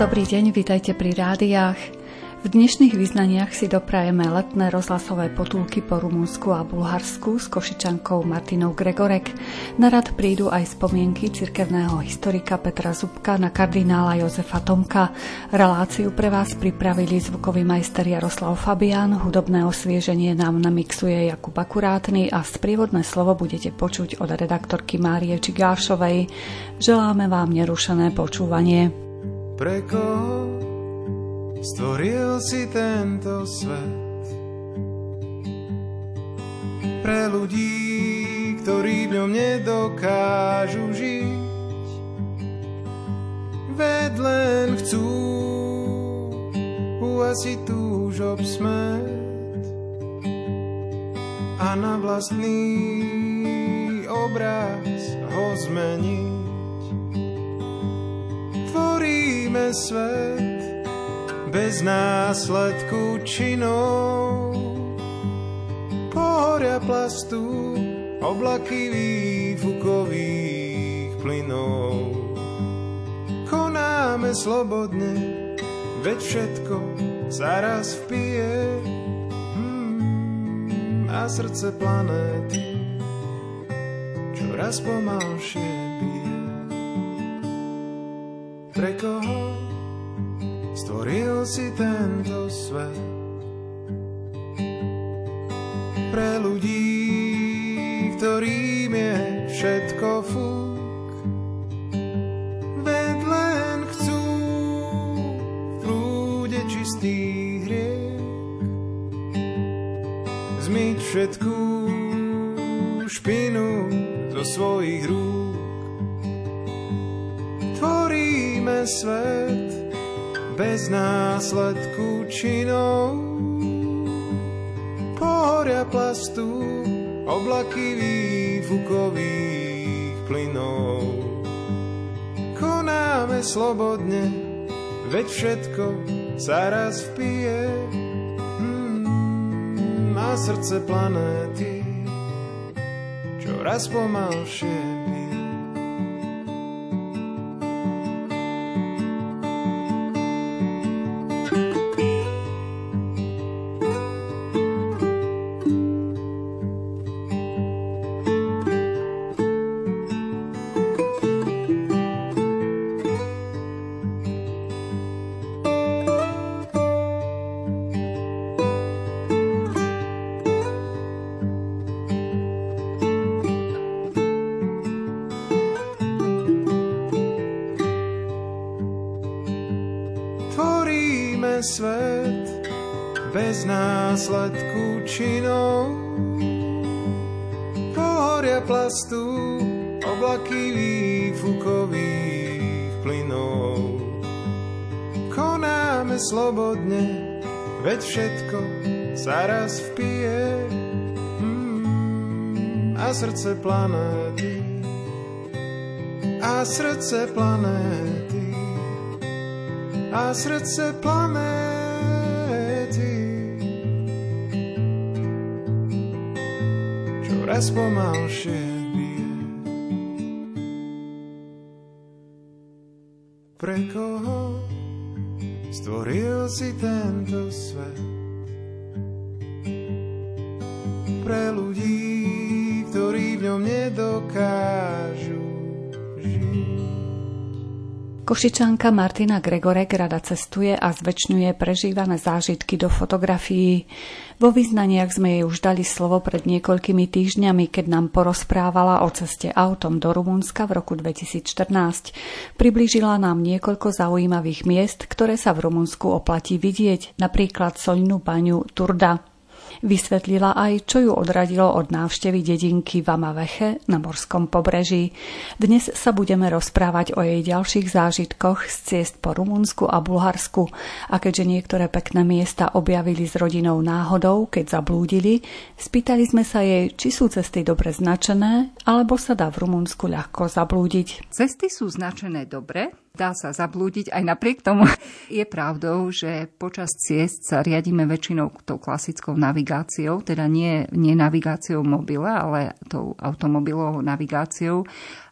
Dobrý deň, vítajte pri rádiách. V dnešných vyznaniach si doprajeme letné rozhlasové potulky po Rumunsku a Bulharsku s košičankou Martinou Gregorek. Na rad prídu aj spomienky cirkevného historika Petra Zubka na kardinála Jozefa Tomka. Reláciu pre vás pripravili zvukový majster Jaroslav Fabián, hudobné osvieženie nám namixuje Jakub Akurátny a sprievodné slovo budete počuť od redaktorky Márie Čigášovej. Želáme vám nerušené počúvanie. Pre koho stvoril si tento svet. Pre ľudí, ktorí v ňom nedokážu žiť, ved len chcú uasiť túžob smet a na vlastný obraz ho zmeniť. Tvoríme svet, bez následku činov. Pohoria plastu, oblaky výfukových plynov. Konáme slobodne, veď všetko zaraz vpije. Hmm, a srdce planéty čoraz pomalšie. Pre koho stvoril si tento svet. Pre ľudí, ktorým je všetko fúk, ved len chcú v prúde čistých riek zmyť všetkú špinu zo svojich rúk. Svet, bez následku činov. Pohoria plastu, oblaky výfukových plynov. Konáme slobodne, veď všetko sa raz vpije. Hmm, a srdce planéty čoraz pomalšie raz vpije. Hmm, a srdce planéty, a srdce planéty, a srdce planéty. čas pomalšie bije. Pre koho stvoril si tento svet? Pre ľudí, ktorí v ňom nedokážu Košičanka Martina Gregorek rada cestuje a zväčšňuje prežívané zážitky do fotografií. Vo význaniach sme jej už dali slovo pred niekoľkými týždňami, keď nám porozprávala o ceste autom do Rumunska v roku 2014. Priblížila nám niekoľko zaujímavých miest, ktoré sa v Rumunsku oplatí vidieť, napríklad soľnú baňu Turda. Vysvetlila aj, čo ju odradilo od návštevy dedinky Vamaveche na morskom pobreží. Dnes sa budeme rozprávať o jej ďalších zážitkoch z ciest po Rumunsku a Bulharsku a keďže niektoré pekné miesta objavili s rodinou náhodou, keď zablúdili, spýtali sme sa jej, či sú cesty dobre značené, alebo sa dá v Rumunsku ľahko zablúdiť. Cesty sú značené dobre, dá sa zablúdiť aj napriek tomu. Je pravdou, že počas ciest sa riadíme väčšinou tou klasickou navigáciou, teda nie, nie navigáciou mobile, ale tou automobilovou navigáciou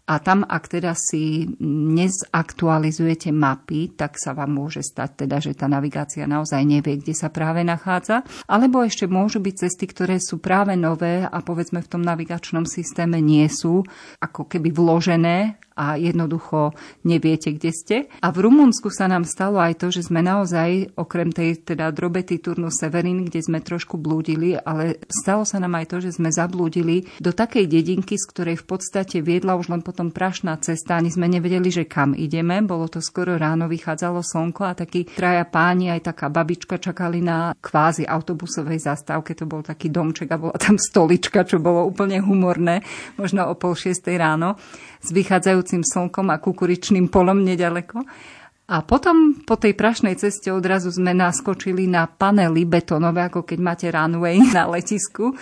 A tam, ak teda si nezaktualizujete mapy, tak sa vám môže stať teda, že tá navigácia naozaj nevie, kde sa práve nachádza. Alebo ešte môžu byť cesty, ktoré sú práve nové a povedzme v tom navigačnom systéme nie sú ako keby vložené a jednoducho neviete, kde ste. A v Rumunsku sa nám stalo aj to, že sme naozaj, okrem tej teda drobety Turnu Severin, kde sme trošku blúdili, ale stalo sa nám aj to, že sme zablúdili do takej dedinky, z ktorej v podstate viedla už len potom prašná cesta. Ani sme nevedeli, že kam ideme. Bolo to skoro ráno, vychádzalo slnko a takí traja páni, aj taká babička čakali na kvázi autobusovej zastávke. To bol taký domček a bola tam stolička, čo bolo úplne humorné, možno o pol šiestej ráno s vychádzajúcim slnkom a kukuričným polom nedaleko. A potom po tej prašnej ceste odrazu sme naskočili na panely betonové, ako keď máte runway na letisku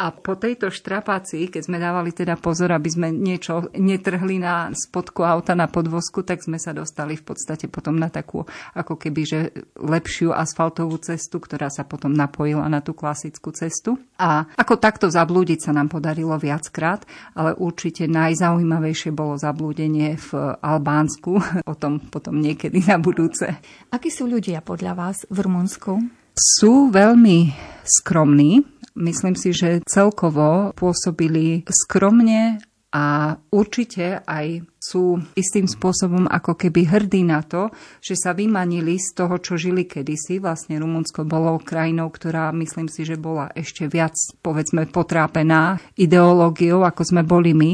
a po tejto štrapácii, keď sme dávali teda pozor, aby sme niečo netrhli na spodku auta na podvozku, tak sme sa dostali v podstate potom na takú ako keby, že lepšiu asfaltovú cestu, ktorá sa potom napojila na tú klasickú cestu. A ako takto zablúdiť sa nám podarilo viackrát, ale určite najzaujímavejšie bolo zablúdenie v Albánsku. O tom potom niekedy na budúce. Akí sú ľudia podľa vás v Rumunsku? Sú veľmi skromní, Myslím si, že celkovo pôsobili skromne a určite aj sú istým spôsobom ako keby hrdí na to, že sa vymanili z toho, čo žili kedysi. Vlastne Rumunsko bolo krajinou, ktorá myslím si, že bola ešte viac, povedzme, potrápená ideológiou, ako sme boli my.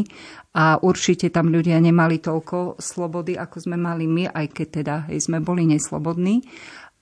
A určite tam ľudia nemali toľko slobody, ako sme mali my, aj keď teda hej, sme boli neslobodní.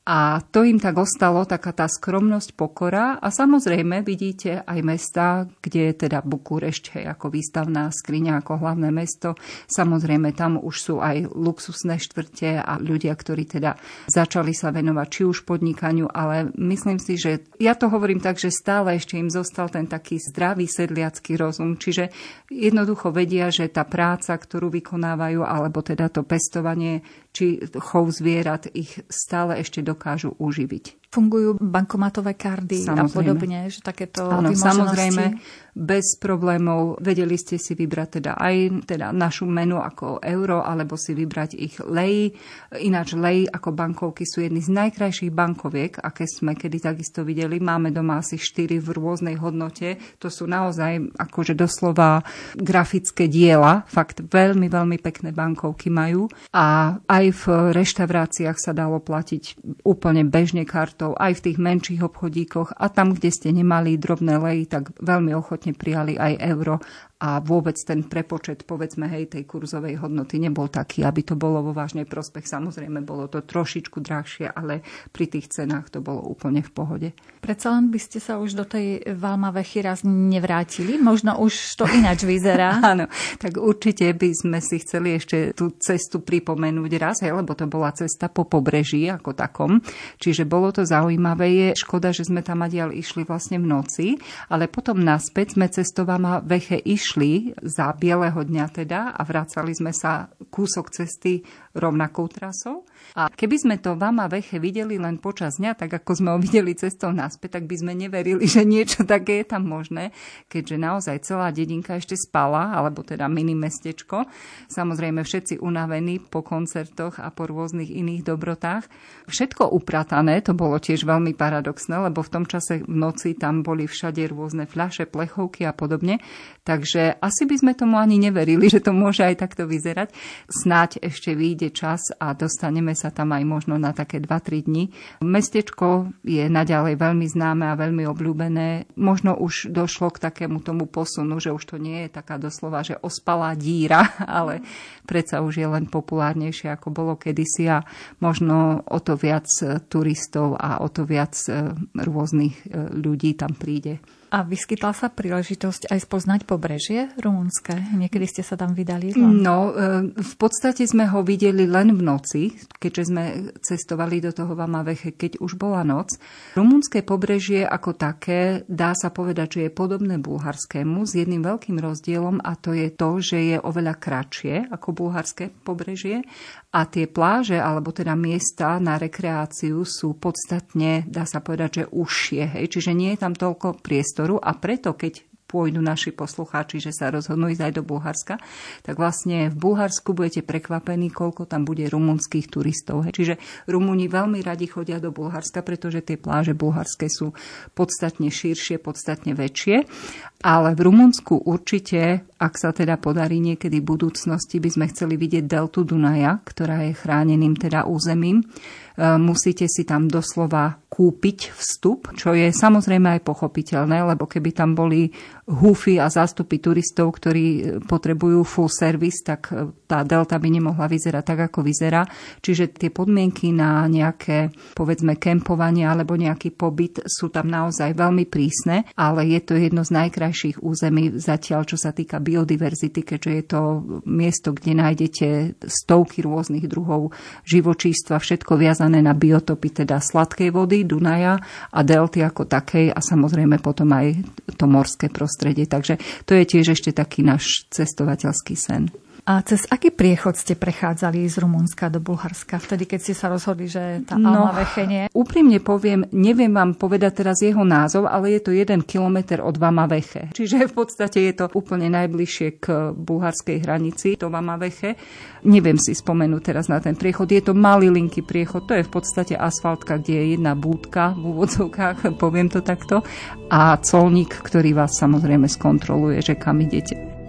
A to im tak ostalo, taká tá skromnosť, pokora. A samozrejme vidíte aj mesta, kde je teda Bukurešť hej, ako výstavná skriňa, ako hlavné mesto. Samozrejme tam už sú aj luxusné štvrte a ľudia, ktorí teda začali sa venovať či už podnikaniu, ale myslím si, že ja to hovorím tak, že stále ešte im zostal ten taký zdravý sedliacký rozum. Čiže jednoducho vedia, že tá práca, ktorú vykonávajú, alebo teda to pestovanie či chov zvierat ich stále ešte dokážu uživiť. Fungujú bankomatové kardy samozrejme. a podobne, že takéto Áno, samozrejme, bez problémov vedeli ste si vybrať teda aj teda našu menu ako euro, alebo si vybrať ich lej. Ináč lej ako bankovky sú jedny z najkrajších bankoviek, aké sme kedy takisto videli. Máme doma asi 4 v rôznej hodnote. To sú naozaj akože doslova grafické diela. Fakt veľmi, veľmi pekné bankovky majú. A aj v reštauráciách sa dalo platiť úplne bežne kartou aj v tých menších obchodíkoch a tam, kde ste nemali drobné leji, tak veľmi ochotne prijali aj euro a vôbec ten prepočet, povedzme, hej, tej kurzovej hodnoty nebol taký, aby to bolo vo vážnej prospech. Samozrejme, bolo to trošičku drahšie, ale pri tých cenách to bolo úplne v pohode. Predsa len by ste sa už do tej Valma Vechy raz nevrátili? Možno už to ináč vyzerá? Áno, tak určite by sme si chceli ešte tú cestu pripomenúť raz, hej, lebo to bola cesta po pobreží ako takom. Čiže bolo to zaujímavé. Je škoda, že sme tam adiaľ išli vlastne v noci, ale potom naspäť sme cestovama Veche išli išli za bieleho dňa teda a vracali sme sa kúsok cesty rovnakou trasou. A keby sme to Vama Veche videli len počas dňa, tak ako sme ho videli cestou naspäť, tak by sme neverili, že niečo také je tam možné, keďže naozaj celá dedinka ešte spala, alebo teda mini mestečko. Samozrejme všetci unavení po koncertoch a po rôznych iných dobrotách. Všetko upratané, to bolo tiež veľmi paradoxné, lebo v tom čase v noci tam boli všade rôzne fľaše, plechovky a podobne. Takže asi by sme tomu ani neverili, že to môže aj takto vyzerať. Snáď ešte vyjde čas a dostaneme sa tam aj možno na také 2-3 dni. Mestečko je naďalej veľmi známe a veľmi obľúbené. Možno už došlo k takému tomu posunu, že už to nie je taká doslova, že ospalá díra, ale predsa už je len populárnejšie, ako bolo kedysi a možno o to viac turistov a o to viac e, rôznych e, ľudí tam príde. A vyskytla sa príležitosť aj spoznať pobrežie rumunské? Niekedy ste sa tam vydali? No, e, v podstate sme ho videli len v noci, keďže sme cestovali do toho Vamaveche, keď už bola noc. Rumunské pobrežie ako také dá sa povedať, že je podobné bulharskému s jedným veľkým rozdielom a to je to, že je oveľa kratšie ako bulharské pobrežie a tie pláže, alebo teda miesta na rekreáciu sú podstatne, dá sa povedať, že užšie. Hej? Čiže nie je tam toľko priestoru a preto, keď pôjdu naši poslucháči, že sa rozhodnú ísť aj do Bulharska, tak vlastne v Bulharsku budete prekvapení, koľko tam bude rumunských turistov. Čiže Rumúni veľmi radi chodia do Bulharska, pretože tie pláže bulharské sú podstatne širšie, podstatne väčšie. Ale v Rumunsku určite, ak sa teda podarí niekedy v budúcnosti, by sme chceli vidieť deltu Dunaja, ktorá je chráneným teda územím. E, musíte si tam doslova kúpiť vstup, čo je samozrejme aj pochopiteľné, lebo keby tam boli húfy a zástupy turistov, ktorí e, potrebujú full service, tak e, tá delta by nemohla vyzerať tak, ako vyzerá. Čiže tie podmienky na nejaké, povedzme, kempovanie alebo nejaký pobyt sú tam naozaj veľmi prísne, ale je to jedno z najkrajších území zatiaľ, čo sa týka biodiverzity, keďže je to miesto, kde nájdete stovky rôznych druhov živočístva, všetko viazané na biotopy teda sladkej vody, Dunaja a delty ako takej a samozrejme potom aj to morské prostredie. Takže to je tiež ešte taký náš cestovateľský sen. A cez aký priechod ste prechádzali z Rumunska do Bulharska, vtedy, keď ste sa rozhodli, že tá no, Alma Veche nie? Úprimne poviem, neviem vám povedať teraz jeho názov, ale je to jeden kilometr od Vama Veche. Čiže v podstate je to úplne najbližšie k bulharskej hranici, to Vama Veche. Neviem si spomenúť teraz na ten priechod. Je to malý linky priechod, to je v podstate asfaltka, kde je jedna búdka v úvodzovkách, poviem to takto, a colník, ktorý vás samozrejme skontroluje, že kam idete.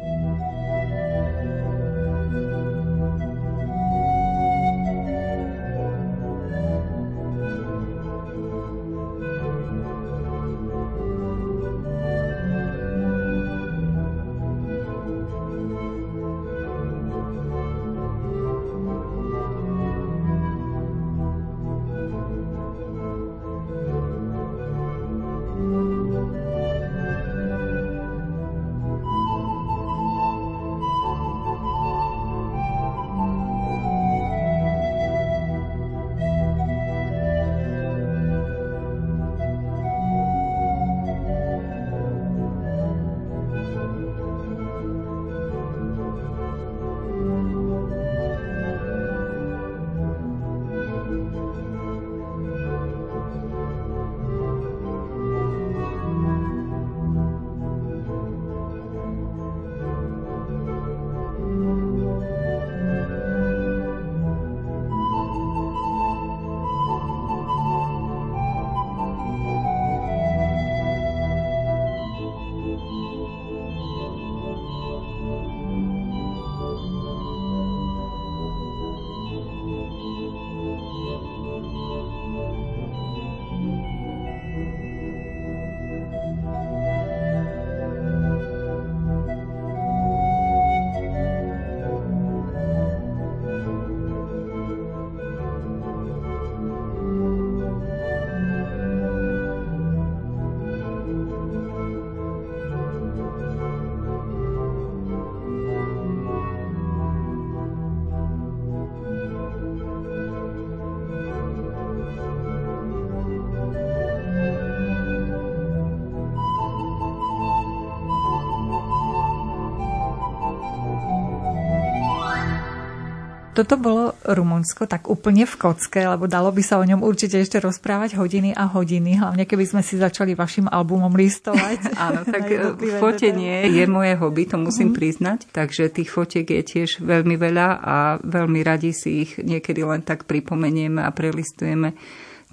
Toto bolo Rumunsko tak úplne v kocke, lebo dalo by sa o ňom určite ešte rozprávať hodiny a hodiny, hlavne keby sme si začali vašim albumom listovať. Áno, tak fotenie je moje hobby, to musím mm. priznať, takže tých fotiek je tiež veľmi veľa a veľmi radi si ich niekedy len tak pripomenieme a prelistujeme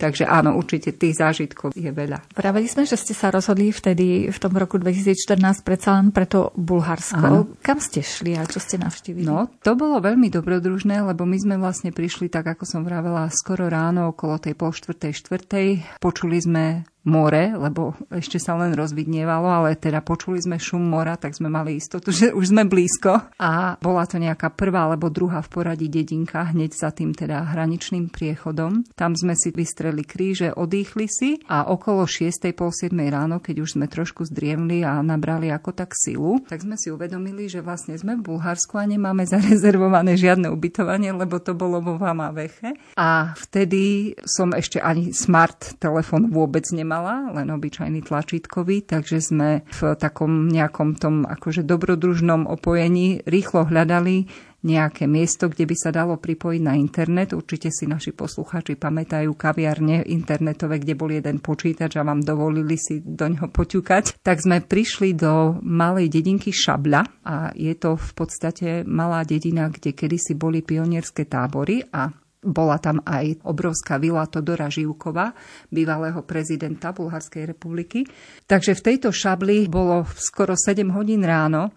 Takže áno, určite tých zážitkov je veľa. Pravili sme, že ste sa rozhodli vtedy v tom roku 2014 predsa len pre to Bulharsko. Áno. Kam ste šli a čo ste navštívili? No, to bolo veľmi dobrodružné, lebo my sme vlastne prišli, tak ako som vravela, skoro ráno okolo tej pol štvrtej štvrtej. Počuli sme more, lebo ešte sa len rozvidnievalo, ale teda počuli sme šum mora, tak sme mali istotu, že už sme blízko. A bola to nejaká prvá alebo druhá v poradí dedinka, hneď za tým teda hraničným priechodom. Tam sme si vystreli kríže, odýchli si a okolo 6. pol 7. ráno, keď už sme trošku zdriemli a nabrali ako tak silu, tak sme si uvedomili, že vlastne sme v Bulharsku a nemáme zarezervované žiadne ubytovanie, lebo to bolo vo Vamaveche. A vtedy som ešte ani smart telefon vôbec nemala nemala, len obyčajný tlačítkový, takže sme v takom nejakom tom akože dobrodružnom opojení rýchlo hľadali nejaké miesto, kde by sa dalo pripojiť na internet. Určite si naši poslucháči pamätajú kaviarne internetové, kde bol jeden počítač a vám dovolili si do neho poťukať. Tak sme prišli do malej dedinky Šabľa a je to v podstate malá dedina, kde kedysi boli pionierské tábory a bola tam aj obrovská vila Todora Živkova, bývalého prezidenta Bulharskej republiky. Takže v tejto šabli bolo skoro 7 hodín ráno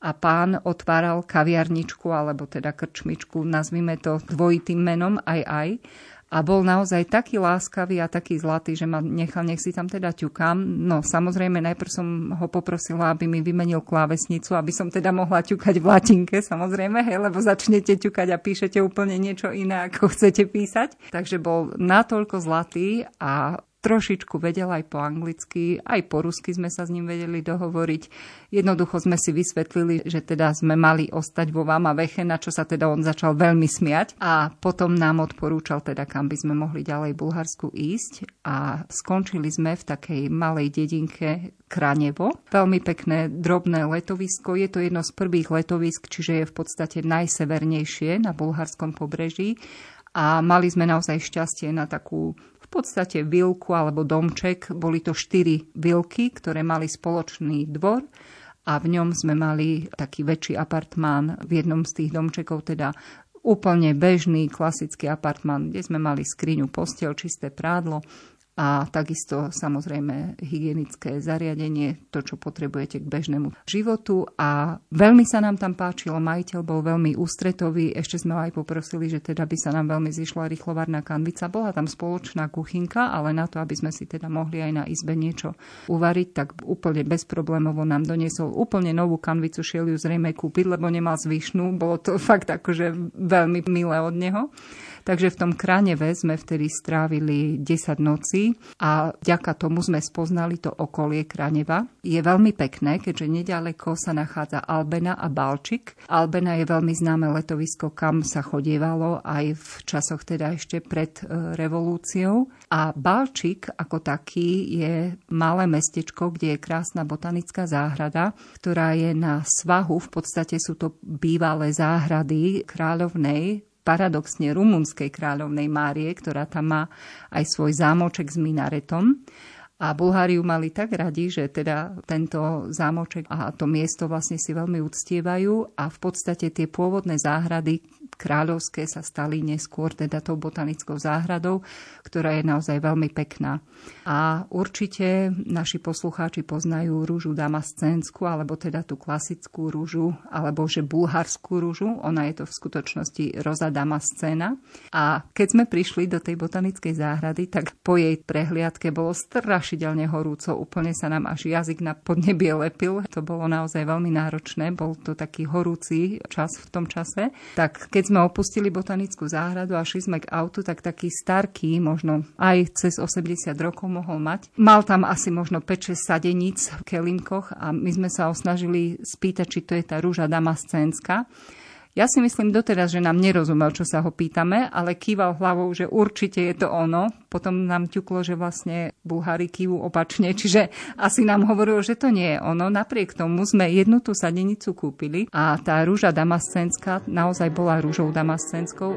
a pán otváral kaviarničku, alebo teda krčmičku, nazvime to dvojitým menom aj aj. A bol naozaj taký láskavý a taký zlatý, že ma nechal, nech si tam teda ťukám. No samozrejme, najprv som ho poprosila, aby mi vymenil klávesnicu, aby som teda mohla ťukať v latinke, samozrejme, hej, lebo začnete ťukať a píšete úplne niečo iné, ako chcete písať. Takže bol natoľko zlatý a trošičku vedel aj po anglicky, aj po rusky sme sa s ním vedeli dohovoriť. Jednoducho sme si vysvetlili, že teda sme mali ostať vo Váma Veche, na čo sa teda on začal veľmi smiať a potom nám odporúčal teda, kam by sme mohli ďalej Bulharsku ísť a skončili sme v takej malej dedinke Kranevo. Veľmi pekné drobné letovisko. Je to jedno z prvých letovisk, čiže je v podstate najsevernejšie na bulharskom pobreží a mali sme naozaj šťastie na takú podstate vilku alebo domček. Boli to štyri vilky, ktoré mali spoločný dvor a v ňom sme mali taký väčší apartmán v jednom z tých domčekov, teda úplne bežný klasický apartmán, kde sme mali skriňu, postel, čisté prádlo a takisto samozrejme hygienické zariadenie, to, čo potrebujete k bežnému životu. A veľmi sa nám tam páčilo, majiteľ bol veľmi ústretový, ešte sme aj poprosili, že teda by sa nám veľmi zišla rýchlovarná kanvica. Bola tam spoločná kuchynka, ale na to, aby sme si teda mohli aj na izbe niečo uvariť, tak úplne bezproblémovo nám doniesol úplne novú kanvicu, šiel ju zrejme kúpiť, lebo nemal zvyšnú. Bolo to fakt akože veľmi milé od neho. Takže v tom Kraneve sme vtedy strávili 10 nocí a vďaka tomu sme spoznali to okolie Kraneva. Je veľmi pekné, keďže nedaleko sa nachádza Albena a Balčik. Albena je veľmi známe letovisko, kam sa chodievalo aj v časoch teda ešte pred e, revolúciou. A Balčik ako taký je malé mestečko, kde je krásna botanická záhrada, ktorá je na svahu, v podstate sú to bývalé záhrady kráľovnej paradoxne rumunskej kráľovnej Márie, ktorá tam má aj svoj zámoček s minaretom. A Bulháriu mali tak radi, že teda tento zámoček a to miesto vlastne si veľmi uctievajú a v podstate tie pôvodné záhrady, kráľovské sa stali neskôr teda tou botanickou záhradou, ktorá je naozaj veľmi pekná. A určite naši poslucháči poznajú rúžu damascénsku, alebo teda tú klasickú rúžu, alebo že bulharskú rúžu. Ona je to v skutočnosti roza damascéna. A keď sme prišli do tej botanickej záhrady, tak po jej prehliadke bolo strašidelne horúco. Úplne sa nám až jazyk na podnebie lepil. To bolo naozaj veľmi náročné. Bol to taký horúci čas v tom čase. Tak keď sme opustili botanickú záhradu a šli sme k autu, tak taký starký, možno aj cez 80 rokov mohol mať. Mal tam asi možno 5-6 sadeníc v kelimkoch a my sme sa osnažili spýtať, či to je tá rúža damascénska. Ja si myslím doteraz, že nám nerozumel, čo sa ho pýtame, ale kýval hlavou, že určite je to ono. Potom nám ťuklo, že vlastne Bulhári kývu opačne, čiže asi nám hovorilo, že to nie je ono. Napriek tomu sme jednu tú sadenicu kúpili a tá rúža damascenská naozaj bola rúžou damascenskou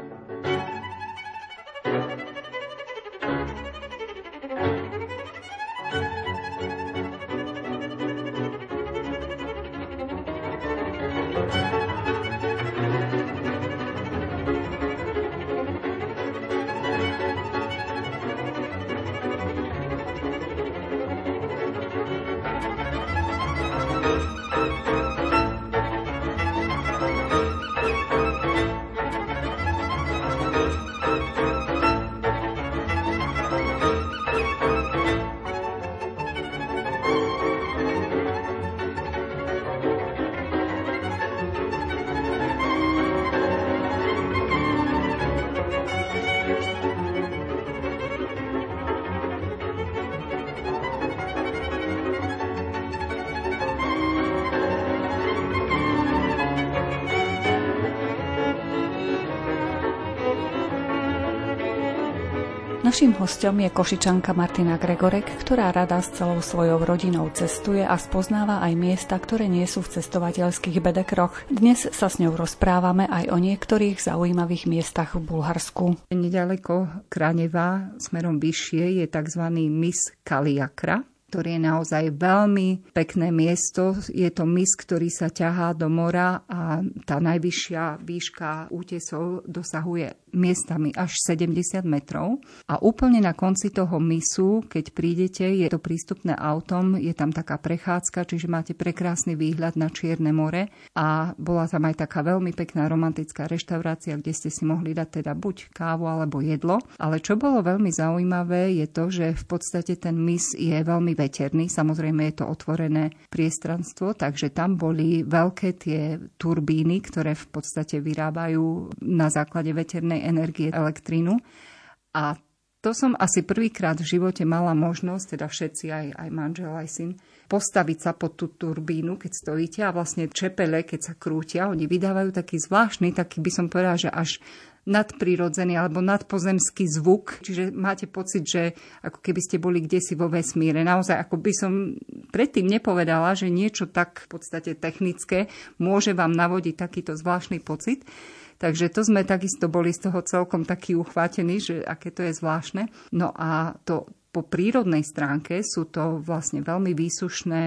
hostom je Košičanka Martina Gregorek, ktorá rada s celou svojou rodinou cestuje a spoznáva aj miesta, ktoré nie sú v cestovateľských bedekroch. Dnes sa s ňou rozprávame aj o niektorých zaujímavých miestach v Bulharsku. Nedaleko Kraneva smerom vyššie je tzv. Mis Kaliakra, ktorý je naozaj veľmi pekné miesto. Je to mis, ktorý sa ťahá do mora a tá najvyššia výška útesov dosahuje miestami až 70 metrov. A úplne na konci toho misu, keď prídete, je to prístupné autom, je tam taká prechádzka, čiže máte prekrásny výhľad na Čierne more a bola tam aj taká veľmi pekná romantická reštaurácia, kde ste si mohli dať teda buď kávu alebo jedlo. Ale čo bolo veľmi zaujímavé je to, že v podstate ten mis je veľmi veterný, samozrejme je to otvorené priestranstvo, takže tam boli veľké tie turbíny, ktoré v podstate vyrábajú na základe veternej energie elektrínu. A to som asi prvýkrát v živote mala možnosť, teda všetci, aj, aj manžel, aj syn, postaviť sa pod tú turbínu, keď stojíte a vlastne čepele, keď sa krútia, oni vydávajú taký zvláštny, taký by som povedala, že až nadprirodzený alebo nadpozemský zvuk, čiže máte pocit, že ako keby ste boli kde si vo vesmíre. Naozaj, ako by som predtým nepovedala, že niečo tak v podstate technické môže vám navodiť takýto zvláštny pocit. Takže to sme takisto boli z toho celkom takí uchvátení, že aké to je zvláštne. No a to po prírodnej stránke sú to vlastne veľmi výsušné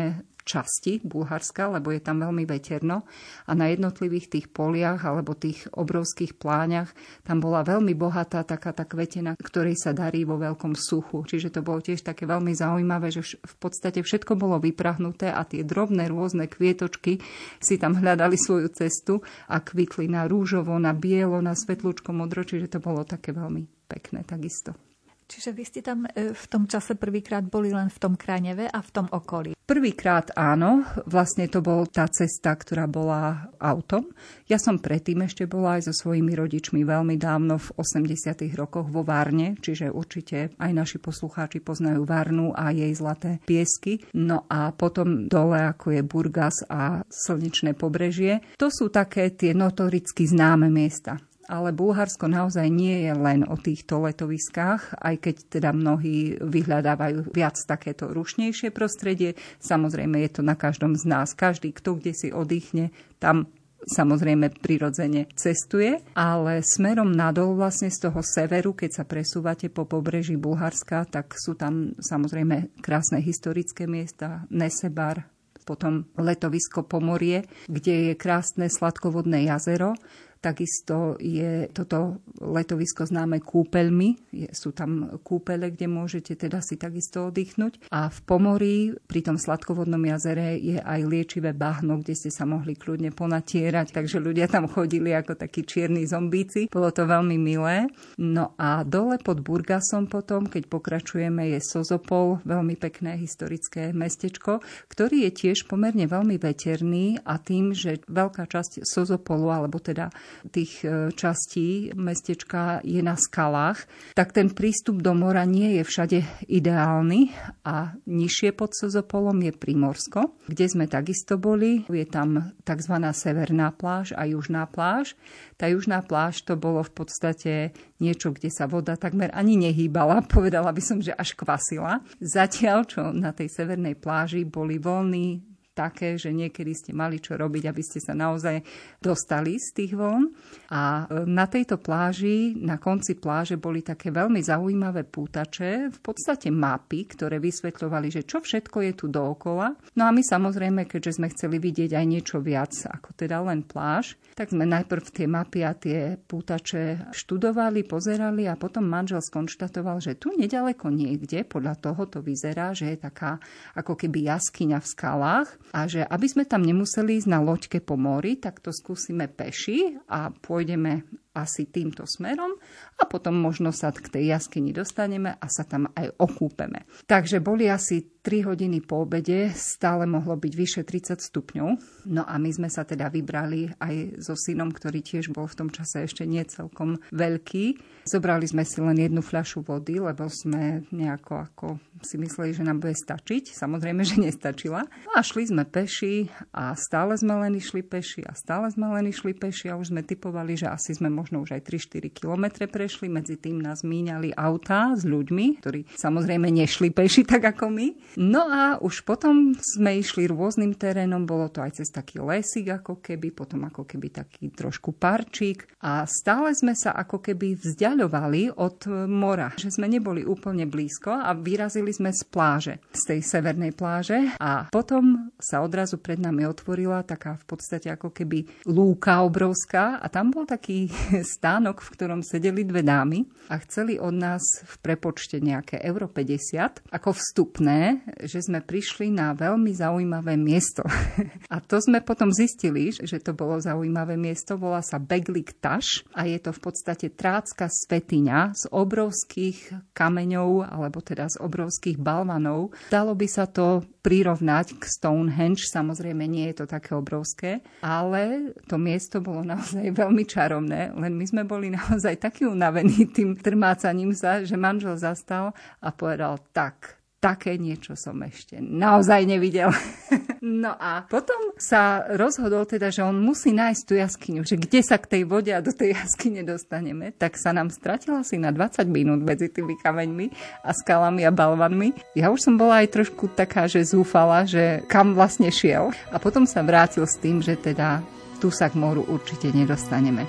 časti Bulharska, lebo je tam veľmi veterno a na jednotlivých tých poliach alebo tých obrovských pláňach tam bola veľmi bohatá taká tá kvetina, ktorej sa darí vo veľkom suchu. Čiže to bolo tiež také veľmi zaujímavé, že v podstate všetko bolo vyprahnuté a tie drobné rôzne kvietočky si tam hľadali svoju cestu a kvitli na rúžovo, na bielo, na svetlúčko modro, čiže to bolo také veľmi pekné takisto. Čiže vy ste tam e, v tom čase prvýkrát boli len v tom Kráneve a v tom okolí? Prvýkrát áno, vlastne to bol tá cesta, ktorá bola autom. Ja som predtým ešte bola aj so svojimi rodičmi veľmi dávno v 80. rokoch vo Várne, čiže určite aj naši poslucháči poznajú Várnu a jej zlaté piesky. No a potom dole, ako je Burgas a Slnečné pobrežie. To sú také tie notoricky známe miesta ale Bulharsko naozaj nie je len o týchto letoviskách, aj keď teda mnohí vyhľadávajú viac takéto rušnejšie prostredie. Samozrejme je to na každom z nás. Každý, kto kde si oddychne, tam samozrejme prirodzene cestuje, ale smerom nadol vlastne z toho severu, keď sa presúvate po pobreží Bulharska, tak sú tam samozrejme krásne historické miesta, Nesebar, potom letovisko Pomorie, kde je krásne sladkovodné jazero Takisto je toto letovisko známe kúpeľmi. Sú tam kúpele, kde môžete teda si takisto oddychnúť. A v Pomorí, pri tom sladkovodnom jazere, je aj liečivé bahno, kde ste sa mohli kľudne ponatierať. Takže ľudia tam chodili ako takí čierni zombíci. Bolo to veľmi milé. No a dole pod Burgasom potom, keď pokračujeme, je Sozopol, veľmi pekné historické mestečko, ktorý je tiež pomerne veľmi veterný a tým, že veľká časť Sozopolu, alebo teda tých e, častí mestečka je na skalách, tak ten prístup do mora nie je všade ideálny a nižšie pod Sozopolom je Primorsko, kde sme takisto boli. Je tam tzv. severná pláž a južná pláž. Tá južná pláž to bolo v podstate niečo, kde sa voda takmer ani nehýbala, povedala by som, že až kvasila. Zatiaľ, čo na tej severnej pláži boli voľní také, že niekedy ste mali čo robiť, aby ste sa naozaj dostali z tých vln. A e, na tejto pláži, na konci pláže boli také veľmi zaujímavé pútače, v podstate mapy, ktoré vysvetľovali, že čo všetko je tu dookola. No a my samozrejme, keďže sme chceli vidieť aj niečo viac ako teda len pláž, tak sme najprv tie mapy a tie pútače študovali, pozerali a potom manžel skonštatoval, že tu nedaleko niekde, podľa toho to vyzerá, že je taká ako keby jaskyňa v skalách a že aby sme tam nemuseli ísť na loďke po mori, tak to skúsime peši a pôjdeme asi týmto smerom a potom možno sa k tej jaskyni dostaneme a sa tam aj okúpeme. Takže boli asi 3 hodiny po obede, stále mohlo byť vyše 30 stupňov. No a my sme sa teda vybrali aj so synom, ktorý tiež bol v tom čase ešte nie celkom veľký. Zobrali sme si len jednu fľašu vody, lebo sme nejako ako si mysleli, že nám bude stačiť. Samozrejme, že nestačila. A šli sme peši a stále sme len išli peši a stále sme len išli peši a už sme typovali, že asi sme možno už aj 3-4 kilometre prešli, medzi tým nás míňali autá s ľuďmi, ktorí samozrejme nešli peši tak ako my. No a už potom sme išli rôznym terénom, bolo to aj cez taký lesík ako keby, potom ako keby taký trošku parčík. A stále sme sa ako keby vzdialovali od mora, že sme neboli úplne blízko a vyrazili sme z pláže, z tej severnej pláže. A potom sa odrazu pred nami otvorila taká v podstate ako keby lúka obrovská a tam bol taký stánok, v ktorom sedeli dve dámy a chceli od nás v prepočte nejaké euro 50 ako vstupné, že sme prišli na veľmi zaujímavé miesto. a to sme potom zistili, že to bolo zaujímavé miesto, volá sa Beglik Taš a je to v podstate trácka svetiňa z obrovských kameňov alebo teda z obrovských balvanov. Dalo by sa to prirovnať k Stonehenge, samozrejme nie je to také obrovské, ale to miesto bolo naozaj veľmi čarovné, len my sme boli naozaj takí unavení tým trmácaním sa, že manžel zastal a povedal tak, také niečo som ešte naozaj nevidel. no a potom sa rozhodol teda, že on musí nájsť tú jaskyňu, že kde sa k tej vode a do tej jaskyne dostaneme, tak sa nám stratila asi na 20 minút medzi tými kameňmi a skalami a balvanmi. Ja už som bola aj trošku taká, že zúfala, že kam vlastne šiel a potom sa vrátil s tým, že teda tu sa k moru určite nedostaneme.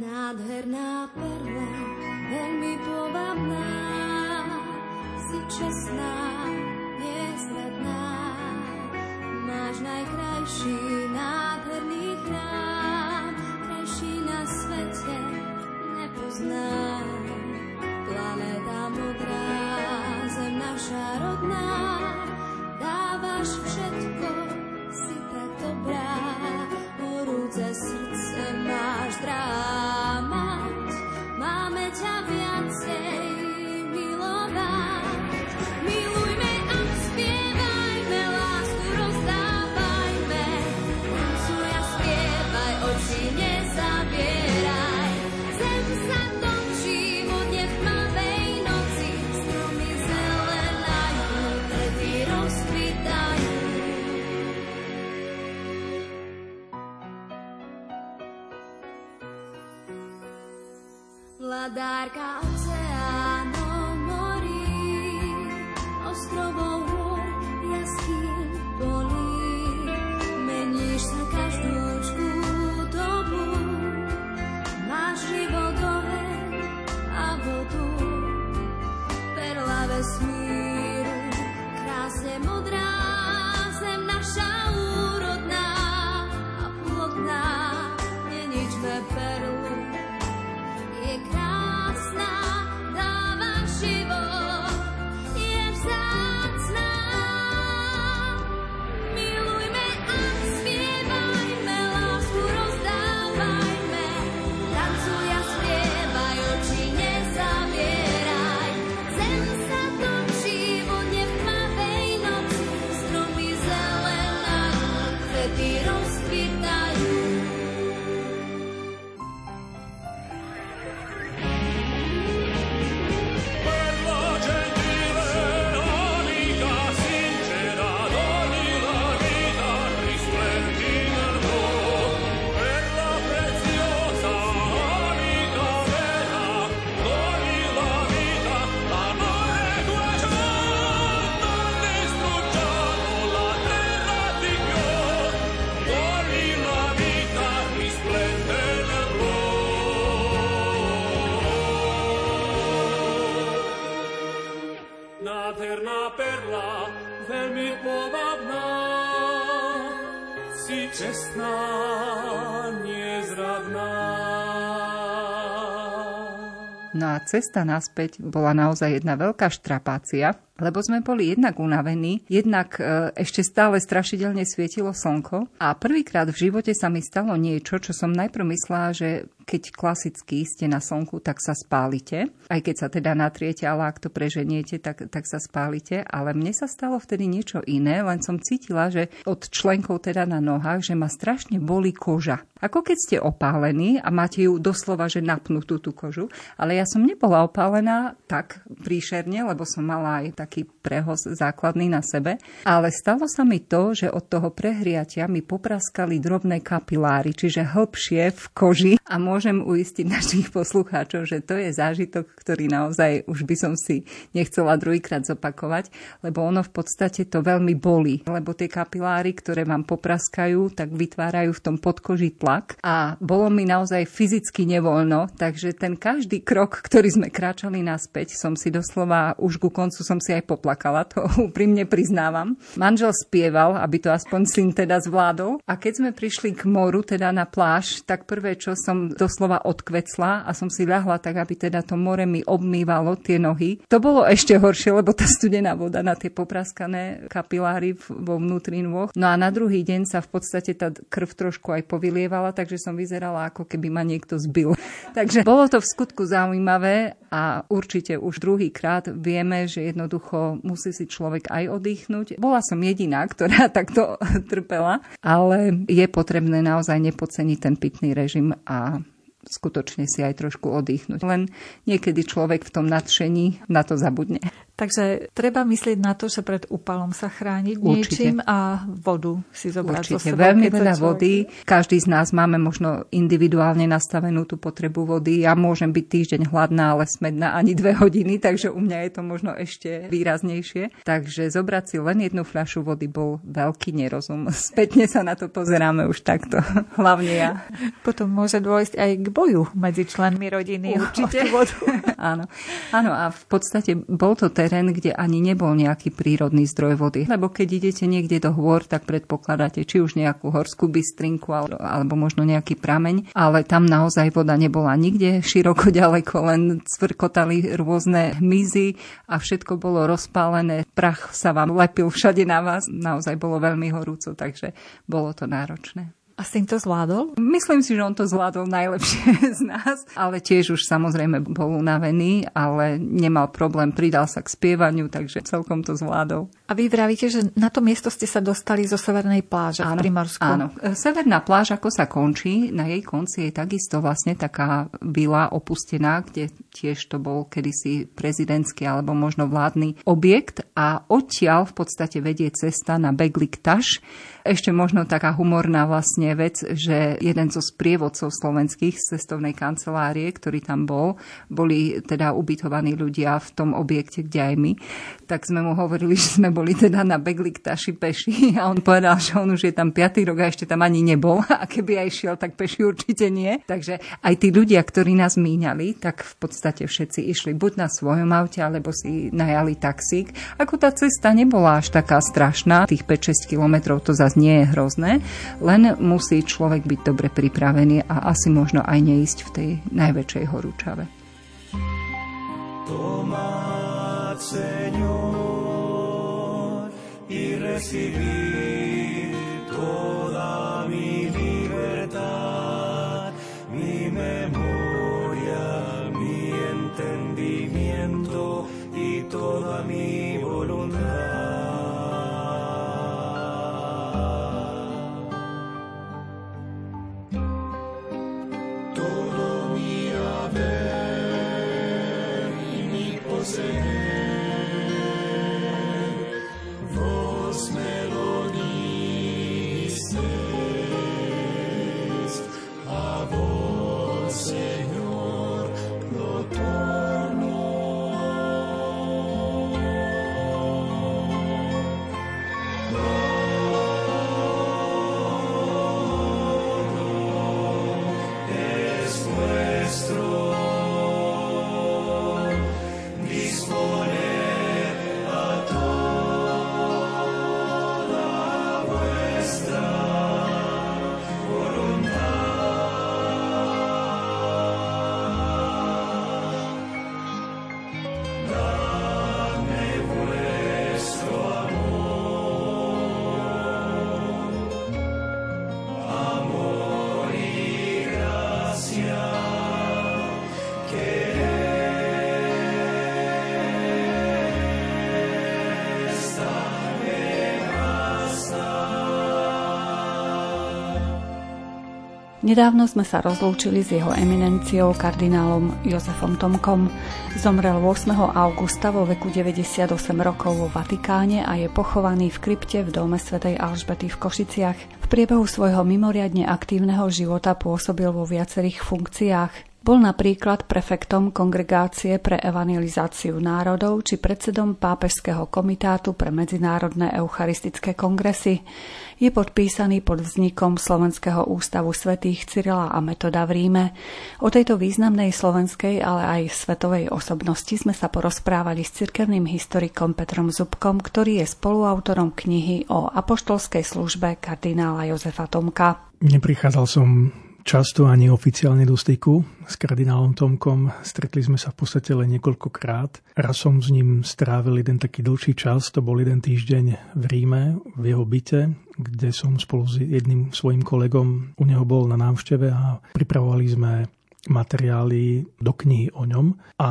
Nádherná perla, veľmi povabná, si čestná, najkrajší, nádherný chrám, krajší na svete nepoznám. Planéta modrá, zem naša rodná, dávaš všetko, si tak dobrá, horúce srdce máš drámať, máme ťa viacej Vladárka cesta naspäť bola naozaj jedna veľká štrapácia, lebo sme boli jednak unavení, jednak e, ešte stále strašidelne svietilo slnko a prvýkrát v živote sa mi stalo niečo, čo som najprv myslela, že keď klasicky ste na slnku, tak sa spálite. Aj keď sa teda natriete, ale ak to preženiete, tak, tak sa spálite. Ale mne sa stalo vtedy niečo iné, len som cítila, že od členkov teda na nohách, že ma strašne boli koža. Ako keď ste opálení a máte ju doslova, že napnutú tú kožu. Ale ja som nebola opálená tak príšerne, lebo som mala aj tak nejaký prehoz základný na sebe. Ale stalo sa mi to, že od toho prehriatia mi popraskali drobné kapiláry, čiže hĺbšie v koži a môžem uistiť našich poslucháčov, že to je zážitok, ktorý naozaj už by som si nechcela druhýkrát zopakovať, lebo ono v podstate to veľmi boli, lebo tie kapiláry, ktoré vám popraskajú, tak vytvárajú v tom podkoži tlak a bolo mi naozaj fyzicky nevoľno, takže ten každý krok, ktorý sme kráčali naspäť, som si doslova už ku koncu som si aj poplakala, to úprimne priznávam. Manžel spieval, aby to aspoň syn teda zvládol. A keď sme prišli k moru, teda na pláž, tak prvé, čo som doslova odkvecla a som si ľahla tak, aby teda to more mi obmývalo tie nohy. To bolo ešte horšie, lebo tá studená voda na tie popraskané kapiláry vo vnútri nôh. No a na druhý deň sa v podstate tá krv trošku aj povylievala, takže som vyzerala ako keby ma niekto zbil. takže bolo to v skutku zaujímavé a určite už druhýkrát vieme, že jednoducho musí si človek aj oddychnúť. Bola som jediná, ktorá takto trpela, ale je potrebné naozaj nepoceniť ten pitný režim a skutočne si aj trošku oddychnúť. Len niekedy človek v tom nadšení na to zabudne. Takže treba myslieť na to, že pred úpalom sa chrániť Určite. niečím a vodu si zobrať Určite. so sebou. Veľmi veľa človek... vody. Každý z nás máme možno individuálne nastavenú tú potrebu vody. Ja môžem byť týždeň hladná, ale smedná ani dve hodiny, takže u mňa je to možno ešte výraznejšie. Takže zobrať si len jednu fľašu vody bol veľký nerozum. Spätne sa na to pozeráme už takto, hlavne ja. Potom môže dôjsť aj k boju medzi členmi rodiny. Určite. Vodu. Áno. Áno, a v podstate bol to ten terén, kde ani nebol nejaký prírodný zdroj vody. Lebo keď idete niekde do hôr, tak predpokladáte či už nejakú horskú bystrinku alebo možno nejaký prameň, ale tam naozaj voda nebola nikde široko ďaleko, len cvrkotali rôzne hmyzy a všetko bolo rozpálené. Prach sa vám lepil všade na vás. Naozaj bolo veľmi horúco, takže bolo to náročné. A s tým to zvládol? Myslím si, že on to zvládol najlepšie z nás, ale tiež už samozrejme bol unavený, ale nemal problém, pridal sa k spievaniu, takže celkom to zvládol. A vy vravíte, že na to miesto ste sa dostali zo severnej pláže áno, v Primorsku. Áno, severná pláž, ako sa končí, na jej konci je takisto vlastne taká vila opustená, kde tiež to bol kedysi prezidentský alebo možno vládny objekt a odtiaľ v podstate vedie cesta na Beglik Taš. Ešte možno taká humorná vlastne vec, že jeden zo sprievodcov slovenských z cestovnej kancelárie, ktorý tam bol, boli teda ubytovaní ľudia v tom objekte, kde aj my, tak sme mu hovorili, že sme boli teda na Beglik Taši peši a on povedal, že on už je tam 5. rok a ešte tam ani nebol a keby aj šiel, tak peši určite nie. Takže aj tí ľudia, ktorí nás míňali, tak v podstate všetci išli buď na svojom aute, alebo si najali taxík. Ako tá cesta nebola až taká strašná, tých 5-6 kilometrov to zase nie je hrozné, len mu musí človek byť dobre pripravený a asi možno aj neísť v tej najväčšej horúčave. Tomad, Señor, y recibir Nedávno sme sa rozlúčili s jeho eminenciou kardinálom Jozefom Tomkom. Zomrel 8. augusta vo veku 98 rokov vo Vatikáne a je pochovaný v krypte v dome svätej Alžbety v Košiciach. V priebehu svojho mimoriadne aktívneho života pôsobil vo viacerých funkciách. Bol napríklad prefektom Kongregácie pre evangelizáciu národov či predsedom Pápežského komitátu pre medzinárodné eucharistické kongresy. Je podpísaný pod vznikom Slovenského ústavu svätých Cyrila a Metoda v Ríme. O tejto významnej slovenskej, ale aj svetovej osobnosti sme sa porozprávali s cirkevným historikom Petrom Zubkom, ktorý je spoluautorom knihy o apoštolskej službe kardinála Jozefa Tomka. Neprichádzal som často ani oficiálne do styku s kardinálom Tomkom. Stretli sme sa v podstate len niekoľkokrát. Raz som s ním strávil jeden taký dlhší čas, to bol jeden týždeň v Ríme, v jeho byte, kde som spolu s jedným svojim kolegom u neho bol na návšteve a pripravovali sme materiály do knihy o ňom a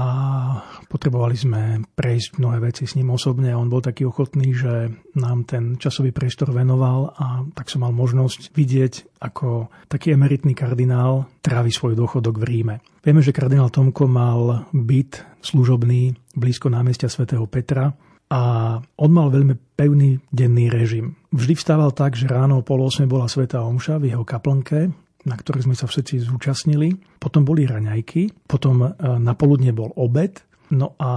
potrebovali sme prejsť mnohé veci s ním osobne. On bol taký ochotný, že nám ten časový priestor venoval a tak som mal možnosť vidieť, ako taký emeritný kardinál trávi svoj dôchodok v Ríme. Vieme, že kardinál Tomko mal byt služobný blízko námestia svätého Petra a on mal veľmi pevný denný režim. Vždy vstával tak, že ráno o pol 8 bola sveta omša v jeho kaplnke, na ktorých sme sa všetci zúčastnili. Potom boli raňajky, potom e, na poludne bol obed, no a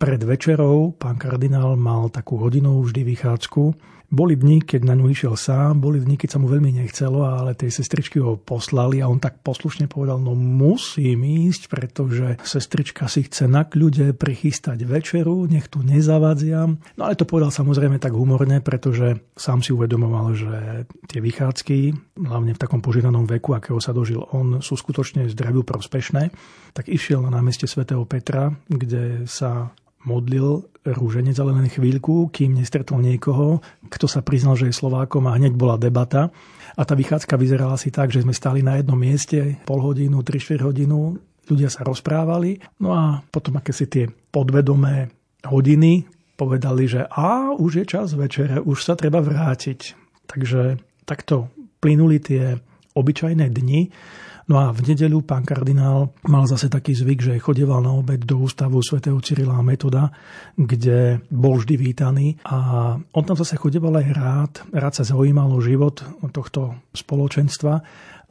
pred večerou pán kardinál mal takú hodinovú vždy vychádzku boli dni, keď na ňu išiel sám, boli dni, keď sa mu veľmi nechcelo, ale tej sestričky ho poslali a on tak poslušne povedal, no musím ísť, pretože sestrička si chce na kľude prichystať večeru, nech tu nezavadziam. No ale to povedal samozrejme tak humorne, pretože sám si uvedomoval, že tie vychádzky, hlavne v takom požiadanom veku, akého sa dožil on, sú skutočne zdraviu prospešné. Tak išiel na námestie svätého Petra, kde sa modlil rúženec, ale len chvíľku, kým nestretol niekoho, kto sa priznal, že je Slovákom a hneď bola debata. A tá vychádzka vyzerala si tak, že sme stali na jednom mieste pol hodinu, 3-4 hodinu, ľudia sa rozprávali, no a potom aké si tie podvedomé hodiny povedali, že a už je čas večere, už sa treba vrátiť. Takže takto plynuli tie obyčajné dni No a v nedeľu pán kardinál mal zase taký zvyk, že chodieval na obed do ústavu svätého Cyrila a Metoda, kde bol vždy vítaný a on tam zase chodieval aj rád, rád sa zaujímal o život tohto spoločenstva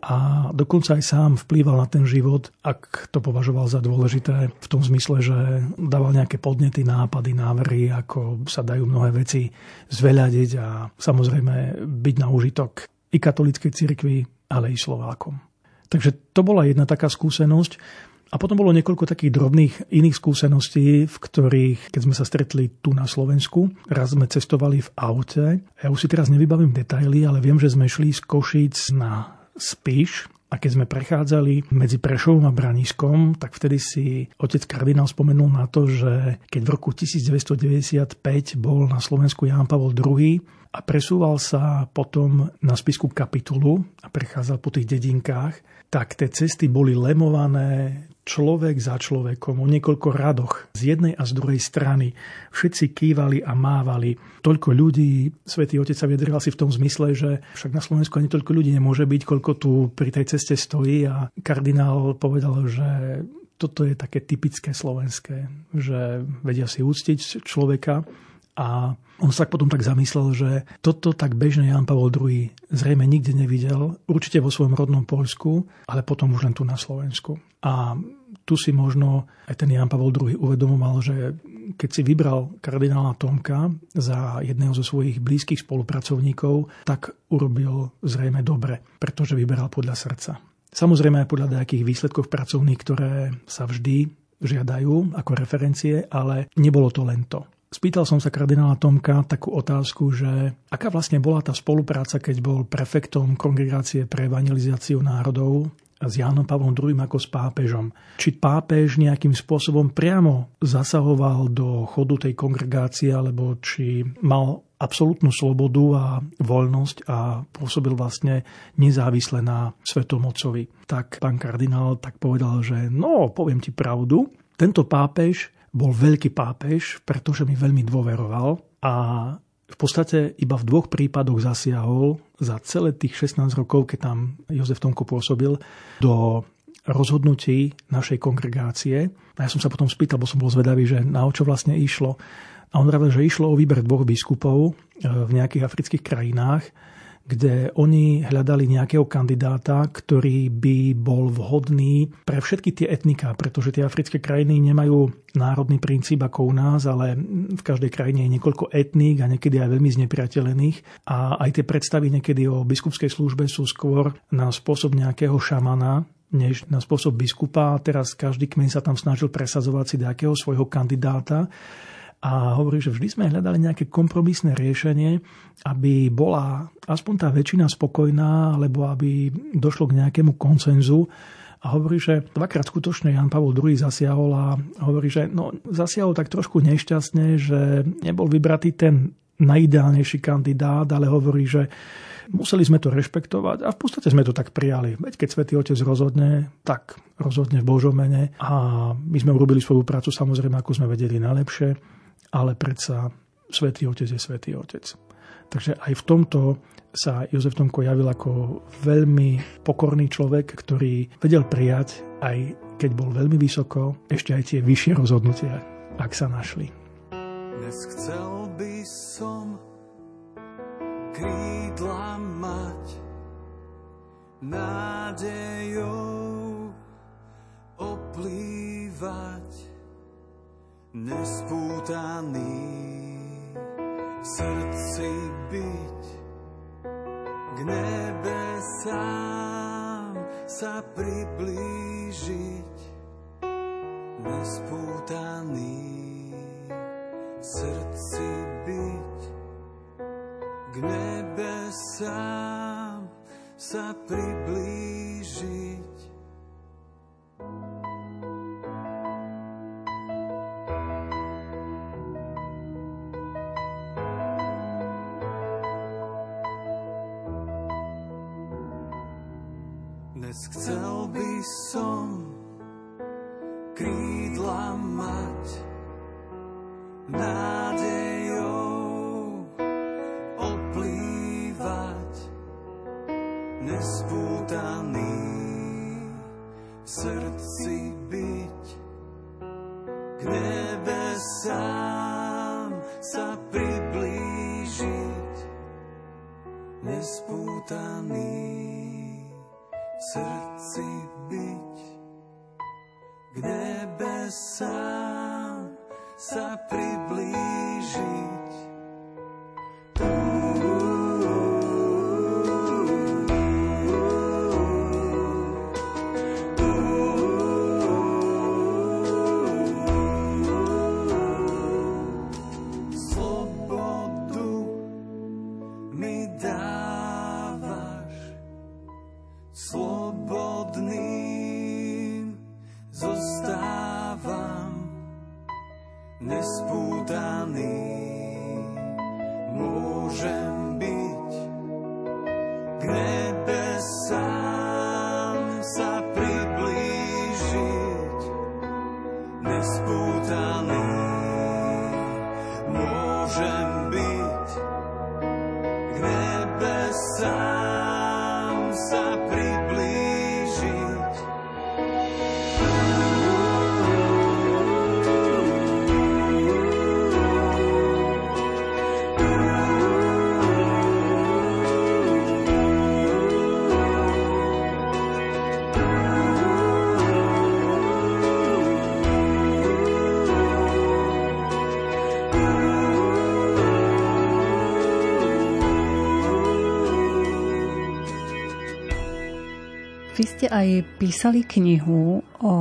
a dokonca aj sám vplýval na ten život, ak to považoval za dôležité v tom zmysle, že dával nejaké podnety, nápady, návrhy, ako sa dajú mnohé veci zveľadiť a samozrejme byť na užitok i katolíckej cirkvi, ale i Slovákom. Takže to bola jedna taká skúsenosť. A potom bolo niekoľko takých drobných iných skúseností, v ktorých, keď sme sa stretli tu na Slovensku, raz sme cestovali v aute. Ja už si teraz nevybavím detaily, ale viem, že sme šli z Košíc na Spiš, a keď sme prechádzali medzi Prešovom a Braniskom, tak vtedy si otec kardinál spomenul na to, že keď v roku 1995 bol na Slovensku Ján Pavol II a presúval sa potom na spisku kapitulu a prechádzal po tých dedinkách, tak tie cesty boli lemované človek za človekom o niekoľko radoch z jednej a z druhej strany. Všetci kývali a mávali. Toľko ľudí, svätý Otec sa vyjadril si v tom zmysle, že však na Slovensku ani toľko ľudí nemôže byť, koľko tu pri tej ceste stojí a kardinál povedal, že toto je také typické slovenské, že vedia si úctiť človeka a on sa potom tak zamyslel, že toto tak bežne Jan Pavel II zrejme nikde nevidel, určite vo svojom rodnom Polsku, ale potom už len tu na Slovensku. A tu si možno aj ten Jan Pavel II uvedomoval, že keď si vybral kardinála Tomka za jedného zo svojich blízkych spolupracovníkov, tak urobil zrejme dobre, pretože vyberal podľa srdca. Samozrejme aj podľa nejakých výsledkov pracovných, ktoré sa vždy žiadajú ako referencie, ale nebolo to len to. Spýtal som sa kardinála Tomka takú otázku, že aká vlastne bola tá spolupráca, keď bol prefektom Kongregácie pre evangelizáciu národov s Jánom Pavlom II ako s pápežom. Či pápež nejakým spôsobom priamo zasahoval do chodu tej kongregácie, alebo či mal absolútnu slobodu a voľnosť a pôsobil vlastne nezávisle na svetomocovi. Tak pán kardinál tak povedal, že no, poviem ti pravdu, tento pápež bol veľký pápež, pretože mi veľmi dôveroval a v podstate iba v dvoch prípadoch zasiahol za celé tých 16 rokov, keď tam Jozef Tomko pôsobil, do rozhodnutí našej kongregácie. A ja som sa potom spýtal, bo som bol zvedavý, že na o čo vlastne išlo. A on hovoril, že išlo o výber dvoch biskupov e, v nejakých afrických krajinách kde oni hľadali nejakého kandidáta, ktorý by bol vhodný pre všetky tie etniká, pretože tie africké krajiny nemajú národný princíp ako u nás, ale v každej krajine je niekoľko etník a niekedy aj veľmi znepriateľených. A aj tie predstavy niekedy o biskupskej službe sú skôr na spôsob nejakého šamana, než na spôsob biskupa. Teraz každý kmeň sa tam snažil presazovať si nejakého svojho kandidáta a hovorí, že vždy sme hľadali nejaké kompromisné riešenie, aby bola aspoň tá väčšina spokojná, alebo aby došlo k nejakému koncenzu. A hovorí, že dvakrát skutočne Jan Pavel II zasiahol a hovorí, že no, zasiahol tak trošku nešťastne, že nebol vybratý ten najideálnejší kandidát, ale hovorí, že museli sme to rešpektovať a v podstate sme to tak prijali. Veď keď Svetý Otec rozhodne, tak rozhodne v Božom mene a my sme urobili svoju prácu samozrejme, ako sme vedeli najlepšie ale predsa Svetý Otec je Svetý Otec. Takže aj v tomto sa Jozef Tomko javil ako veľmi pokorný človek, ktorý vedel prijať, aj keď bol veľmi vysoko, ešte aj tie vyššie rozhodnutia, ak sa našli. Dnes chcel by som krídla mať nádejou oplývať nespútaný. V srdci byť k nebesám sa priblížiť. Nespútaný. V srdci byť k nebesám sa priblížiť k nebesám sa priblížiť nespútaný srdci byť, k nebesám sa priblížiť. Ste aj písali knihu o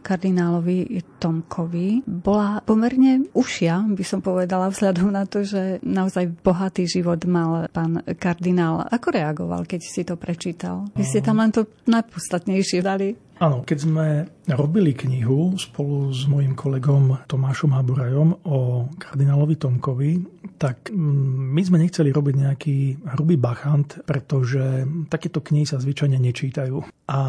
kardinálovi Tomkovi. Bola pomerne ušia, by som povedala, vzhľadom na to, že naozaj bohatý život mal pán kardinál. Ako reagoval, keď si to prečítal? Vy ste tam len to najpodstatnejšie dali. Áno, keď sme robili knihu spolu s mojim kolegom Tomášom Haburajom o kardinálovi Tomkovi, tak mm, my sme nechceli robiť nejaký hrubý bachant, pretože takéto knihy sa zvyčajne nečítajú. A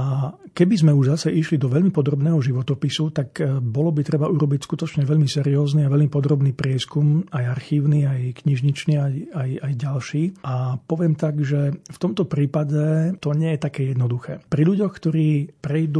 keby sme už zase išli do veľmi podrobného životopisu, tak e, bolo by treba urobiť skutočne veľmi seriózny a veľmi podrobný prieskum, aj archívny, aj knižničný, aj, aj, aj ďalší. A poviem tak, že v tomto prípade to nie je také jednoduché. Pri ľuďoch, ktorí prejdú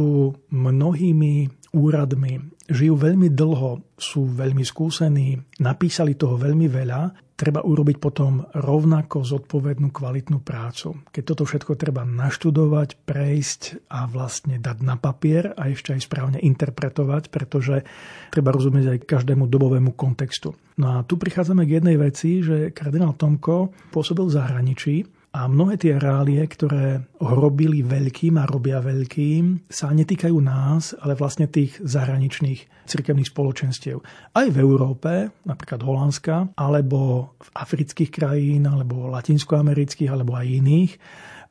mnohými úradmi, žijú veľmi dlho, sú veľmi skúsení, napísali toho veľmi veľa, treba urobiť potom rovnako zodpovednú kvalitnú prácu. Keď toto všetko treba naštudovať, prejsť a vlastne dať na papier a ešte aj správne interpretovať, pretože treba rozumieť aj každému dobovému kontextu. No a tu prichádzame k jednej veci, že kardinál Tomko pôsobil v zahraničí a mnohé tie reálie, ktoré robili veľkým a robia veľkým, sa netýkajú nás, ale vlastne tých zahraničných cirkevných spoločenstiev. Aj v Európe, napríklad Holandska, alebo v afrických krajín, alebo latinskoamerických, alebo aj iných.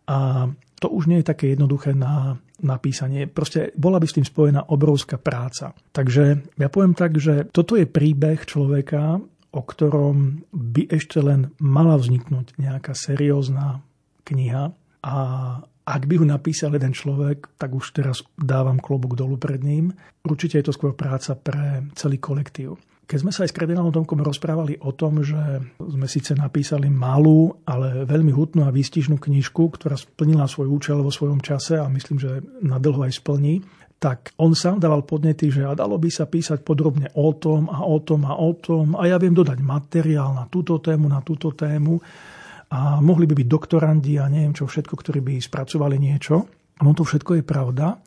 A to už nie je také jednoduché na napísanie. Proste bola by s tým spojená obrovská práca. Takže ja poviem tak, že toto je príbeh človeka, o ktorom by ešte len mala vzniknúť nejaká seriózna kniha a ak by ho napísal jeden človek, tak už teraz dávam klobúk dolu pred ním. Určite je to skôr práca pre celý kolektív. Keď sme sa aj s kardinálom Tomkom rozprávali o tom, že sme síce napísali malú, ale veľmi hutnú a výstižnú knižku, ktorá splnila svoj účel vo svojom čase a myslím, že na dlho aj splní, tak on sám dával podnety, že a dalo by sa písať podrobne o tom a o tom a o tom a ja viem dodať materiál na túto tému, na túto tému a mohli by byť doktorandi a neviem čo všetko, ktorí by spracovali niečo. No to všetko je pravda,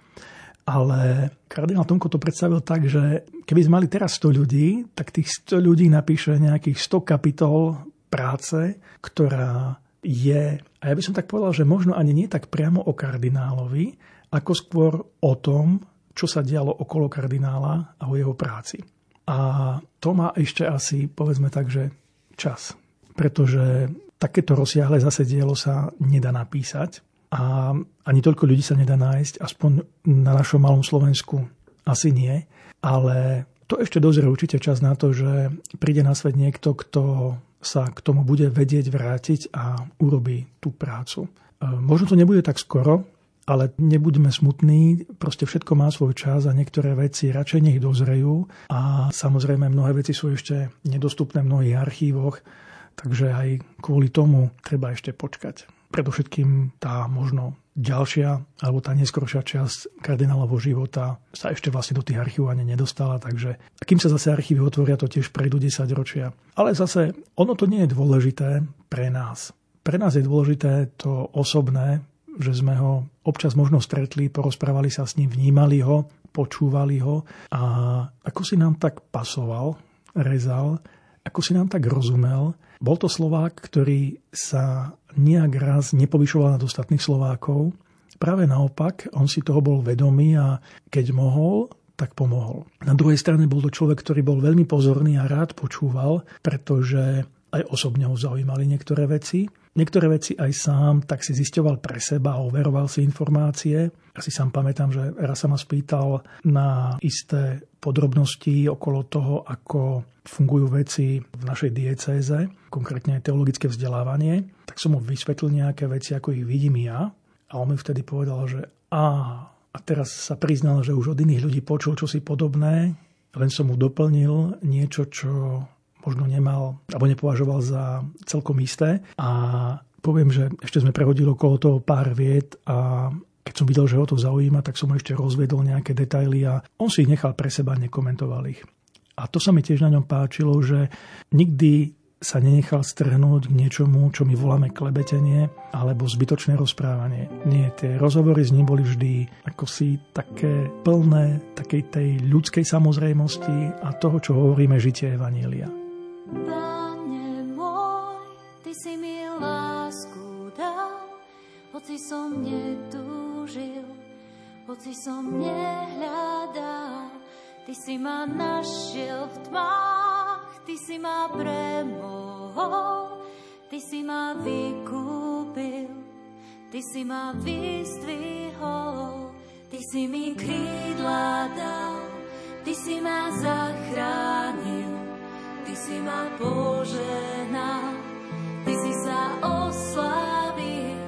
ale kardinál Tomko to predstavil tak, že keby sme mali teraz 100 ľudí, tak tých 100 ľudí napíše nejakých 100 kapitol práce, ktorá je, a ja by som tak povedal, že možno ani nie tak priamo o kardinálovi, ako skôr o tom, čo sa dialo okolo kardinála a o jeho práci. A to má ešte asi, povedzme tak, že čas. Pretože takéto rozsiahle zase dielo sa nedá napísať a ani toľko ľudí sa nedá nájsť, aspoň na našom malom Slovensku asi nie. Ale to ešte dozrie určite čas na to, že príde na svet niekto, kto sa k tomu bude vedieť vrátiť a urobí tú prácu. Možno to nebude tak skoro, ale nebuďme smutní, proste všetko má svoj čas a niektoré veci radšej nech dozrejú a samozrejme mnohé veci sú ešte nedostupné v mnohých archívoch, takže aj kvôli tomu treba ešte počkať. Predovšetkým tá možno ďalšia alebo tá neskôršia časť kardinálovho života sa ešte vlastne do tých archívov ani nedostala, takže kým sa zase archívy otvoria, to tiež prejdú 10 ročia. Ale zase ono to nie je dôležité pre nás. Pre nás je dôležité to osobné, že sme ho občas možno stretli, porozprávali sa s ním, vnímali ho, počúvali ho a ako si nám tak pasoval, rezal, ako si nám tak rozumel. Bol to Slovák, ktorý sa nejak raz nepovyšoval nad ostatných Slovákov. Práve naopak, on si toho bol vedomý a keď mohol, tak pomohol. Na druhej strane bol to človek, ktorý bol veľmi pozorný a rád počúval, pretože aj osobne ho zaujímali niektoré veci Niektoré veci aj sám tak si zisťoval pre seba, overoval si informácie. Ja si sám pamätám, že raz sa ma spýtal na isté podrobnosti okolo toho, ako fungujú veci v našej diecéze, konkrétne teologické vzdelávanie. Tak som mu vysvetlil nejaké veci, ako ich vidím ja. A on mi vtedy povedal, že a, a teraz sa priznal, že už od iných ľudí počul čosi podobné, len som mu doplnil niečo, čo možno nemal alebo nepovažoval za celkom isté. A poviem, že ešte sme prehodili okolo toho pár vied a keď som videl, že ho to zaujíma, tak som ešte rozvedol nejaké detaily a on si ich nechal pre seba, nekomentoval ich. A to sa mi tiež na ňom páčilo, že nikdy sa nenechal strhnúť k niečomu, čo my voláme klebetenie alebo zbytočné rozprávanie. Nie, tie rozhovory s ním boli vždy ako si také plné takej tej ľudskej samozrejmosti a toho, čo hovoríme, žitie Evanielia. Pane môj, Ty si mi lásku dal, hoci som netúžil, hoci som nehľadal. Ty si ma našiel v tmách, Ty si ma premohol, Ty si ma vykúpil, Ty si ma vystvihol, Ty si mi krídla dal, Ty si ma zachránil, Ty si ma poženal, Ty si sa oslavil,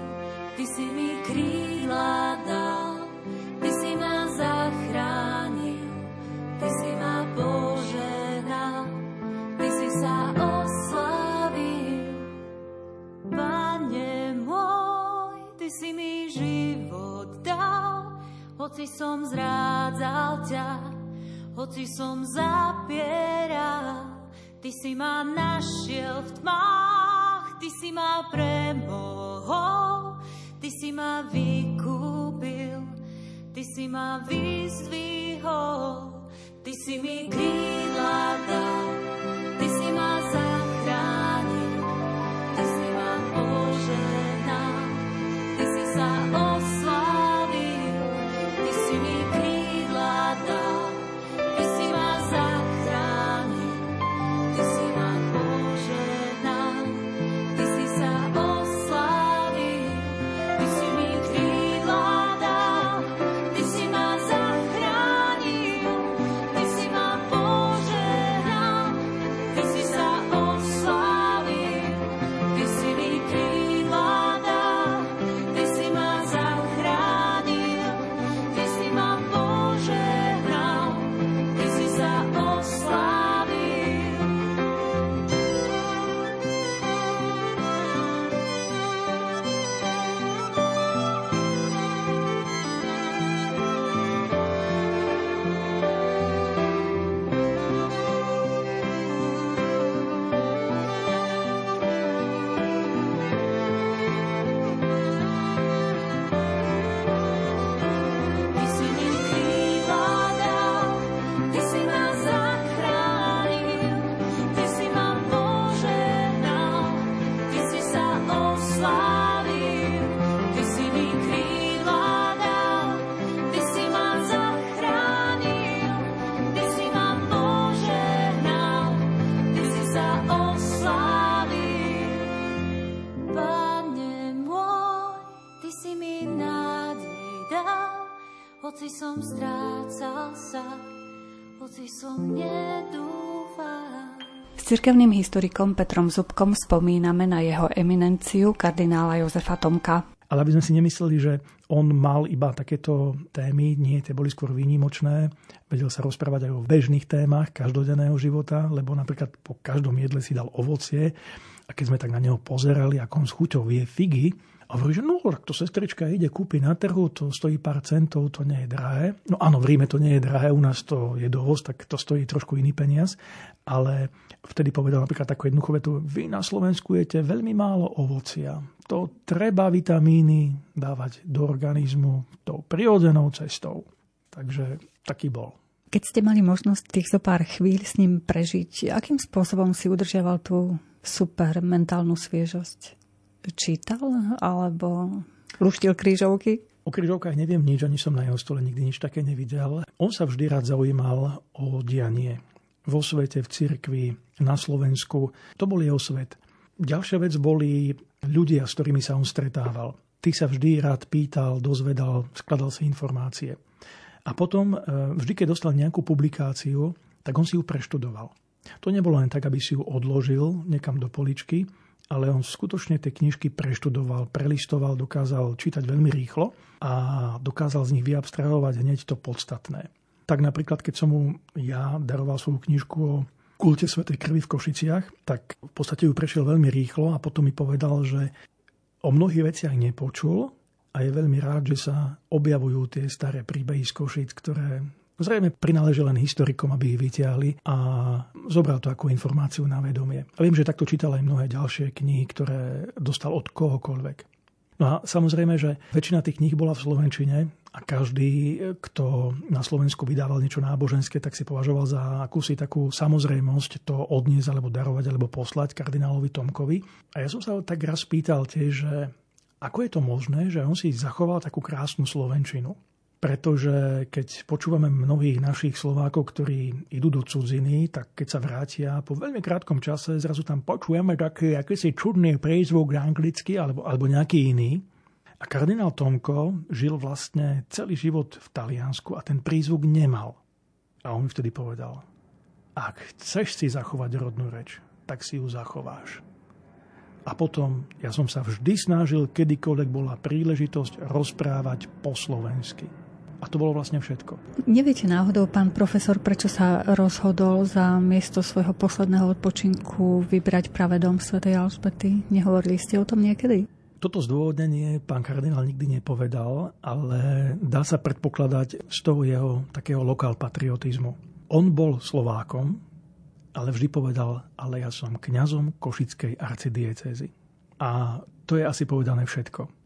Ty si mi krídla dal, Ty si ma zachránil, Ty si ma poženal, Ty si sa oslavil. Pane môj, Ty si mi život dal, hoci som zrádzal ťa, hoci som zapieral, Ty si ma našiel v tmách, Ty si ma premohol, Ty si ma vykúpil, Ty si ma vyzdvihol, Ty si mi krídla dal, cirkevným historikom Petrom Zubkom spomíname na jeho eminenciu kardinála Jozefa Tomka. Ale aby sme si nemysleli, že on mal iba takéto témy, nie, tie boli skôr výnimočné. Vedel sa rozprávať aj o bežných témach každodenného života, lebo napríklad po každom jedle si dal ovocie a keď sme tak na neho pozerali, ako on s chuťou vie figy, a hovorí, že no, to sestrička ide kúpi na trhu, to stojí pár centov, to nie je drahé. No áno, v Ríme to nie je drahé, u nás to je dovoz, tak to stojí trošku iný peniaz. Ale vtedy povedal napríklad takú jednoduchú vetu, vy na Slovensku jete veľmi málo ovocia. To treba vitamíny dávať do organizmu tou prirodzenou cestou. Takže taký bol. Keď ste mali možnosť tých zo pár chvíľ s ním prežiť, akým spôsobom si udržiaval tú super mentálnu sviežosť? Čítal alebo luštil krížovky? O križovkách neviem nič, ani som na jeho stole nikdy nič také nevidel. On sa vždy rád zaujímal o dianie vo svete, v cirkvi, na Slovensku. To bol jeho svet. Ďalšia vec boli ľudia, s ktorými sa on stretával. Tých sa vždy rád pýtal, dozvedal, skladal si informácie. A potom, e, vždy, keď dostal nejakú publikáciu, tak on si ju preštudoval. To nebolo len tak, aby si ju odložil niekam do poličky, ale on skutočne tie knižky preštudoval, prelistoval, dokázal čítať veľmi rýchlo a dokázal z nich vyabstrahovať hneď to podstatné. Tak napríklad, keď som mu ja daroval svoju knižku o kulte Svetej krvi v Košiciach, tak v podstate ju prešiel veľmi rýchlo a potom mi povedal, že o mnohých veciach nepočul a je veľmi rád, že sa objavujú tie staré príbehy z Košic, ktoré Zrejme prináleží len historikom, aby ich vyťahli a zobral to ako informáciu na vedomie. A viem, že takto čítal aj mnohé ďalšie knihy, ktoré dostal od kohokoľvek. No a samozrejme, že väčšina tých kníh bola v Slovenčine a každý, kto na Slovensku vydával niečo náboženské, tak si považoval za akúsi takú samozrejmosť to odniesť alebo darovať alebo poslať kardinálovi Tomkovi. A ja som sa tak raz pýtal tiež, že ako je to možné, že on si zachoval takú krásnu Slovenčinu pretože keď počúvame mnohých našich Slovákov, ktorí idú do cudziny, tak keď sa vrátia po veľmi krátkom čase, zrazu tam počujeme taký akýsi čudný prízvuk anglicky alebo, alebo nejaký iný. A kardinál Tomko žil vlastne celý život v Taliansku a ten prízvuk nemal. A on mi vtedy povedal, ak chceš si zachovať rodnú reč, tak si ju zachováš. A potom ja som sa vždy snažil, kedykoľvek bola príležitosť rozprávať po slovensky. A to bolo vlastne všetko. Neviete náhodou, pán profesor, prečo sa rozhodol za miesto svojho posledného odpočinku vybrať práve dom svätej Alžbety? Nehovorili ste o tom niekedy? Toto zdôvodnenie pán kardinál nikdy nepovedal, ale dá sa predpokladať z toho jeho takého lokál patriotizmu. On bol Slovákom, ale vždy povedal, ale ja som kňazom Košickej arcidiecezy. A to je asi povedané všetko.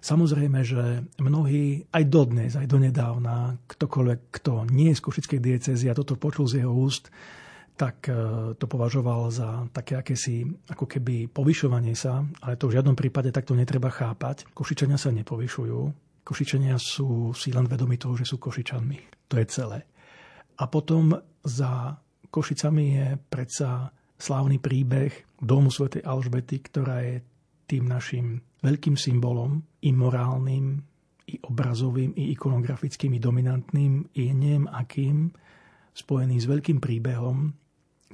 Samozrejme, že mnohí aj dodnes, aj donedávna, ktokoľvek, kto nie je z Košickej diecezy a toto počul z jeho úst, tak e, to považoval za také akési ako keby povyšovanie sa, ale to v žiadnom prípade takto netreba chápať. Košičania sa nepovyšujú. Košičania sú si len vedomi toho, že sú Košičanmi. To je celé. A potom za Košicami je predsa slávny príbeh domu svätej Alžbety, ktorá je tým našim veľkým symbolom, i morálnym, i obrazovým, i ikonografickým, i dominantným, i neviem akým, spojený s veľkým príbehom,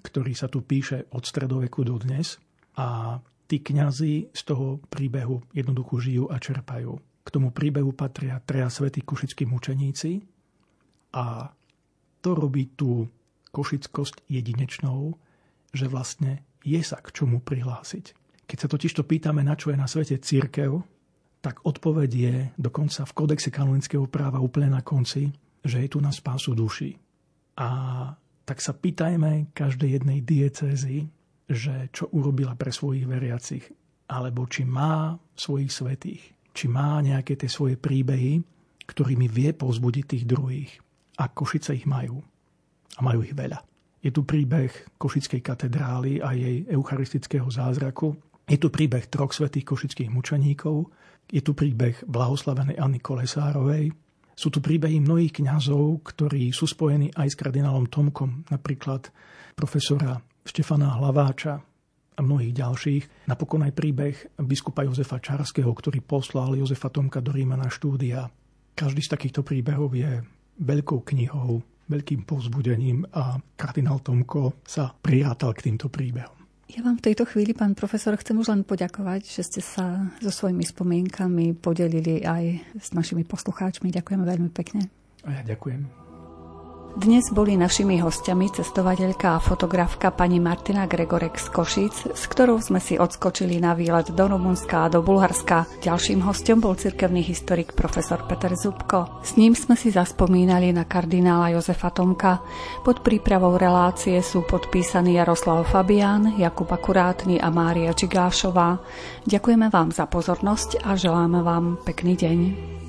ktorý sa tu píše od stredoveku do dnes a tí kňazi z toho príbehu jednoducho žijú a čerpajú. K tomu príbehu patria treja svätí košickí mučeníci a to robí tú košickosť jedinečnou, že vlastne je sa k čomu prihlásiť. Keď sa totiž to pýtame, na čo je na svete církev, tak odpoveď je dokonca v kodexe kanonického práva úplne na konci, že je tu na spásu duši. A tak sa pýtajme každej jednej diecézy, že čo urobila pre svojich veriacich, alebo či má svojich svetých, či má nejaké tie svoje príbehy, ktorými vie pozbudiť tých druhých. A Košice ich majú. A majú ich veľa. Je tu príbeh Košickej katedrály a jej eucharistického zázraku, je tu príbeh troch svetých košických mučeníkov, je tu príbeh blahoslavenej Anny Kolesárovej, sú tu príbehy mnohých kňazov, ktorí sú spojení aj s kardinálom Tomkom, napríklad profesora Štefana Hlaváča a mnohých ďalších. Napokon aj príbeh biskupa Jozefa Čarského, ktorý poslal Jozefa Tomka do Ríma na štúdia. Každý z takýchto príbehov je veľkou knihou, veľkým povzbudením a kardinál Tomko sa prirátal k týmto príbehom. Ja vám v tejto chvíli, pán profesor, chcem už len poďakovať, že ste sa so svojimi spomienkami podelili aj s našimi poslucháčmi. Ďakujeme veľmi pekne. A ja ďakujem. Dnes boli našimi hostiami cestovateľka a fotografka pani Martina Gregorek z Košic, s ktorou sme si odskočili na výlet do Rumunska a do Bulharska. Ďalším hostom bol cirkevný historik profesor Peter Zubko. S ním sme si zaspomínali na kardinála Jozefa Tomka. Pod prípravou relácie sú podpísaní Jaroslav Fabián, Jakub Akurátny a Mária Čigášová. Ďakujeme vám za pozornosť a želáme vám pekný deň.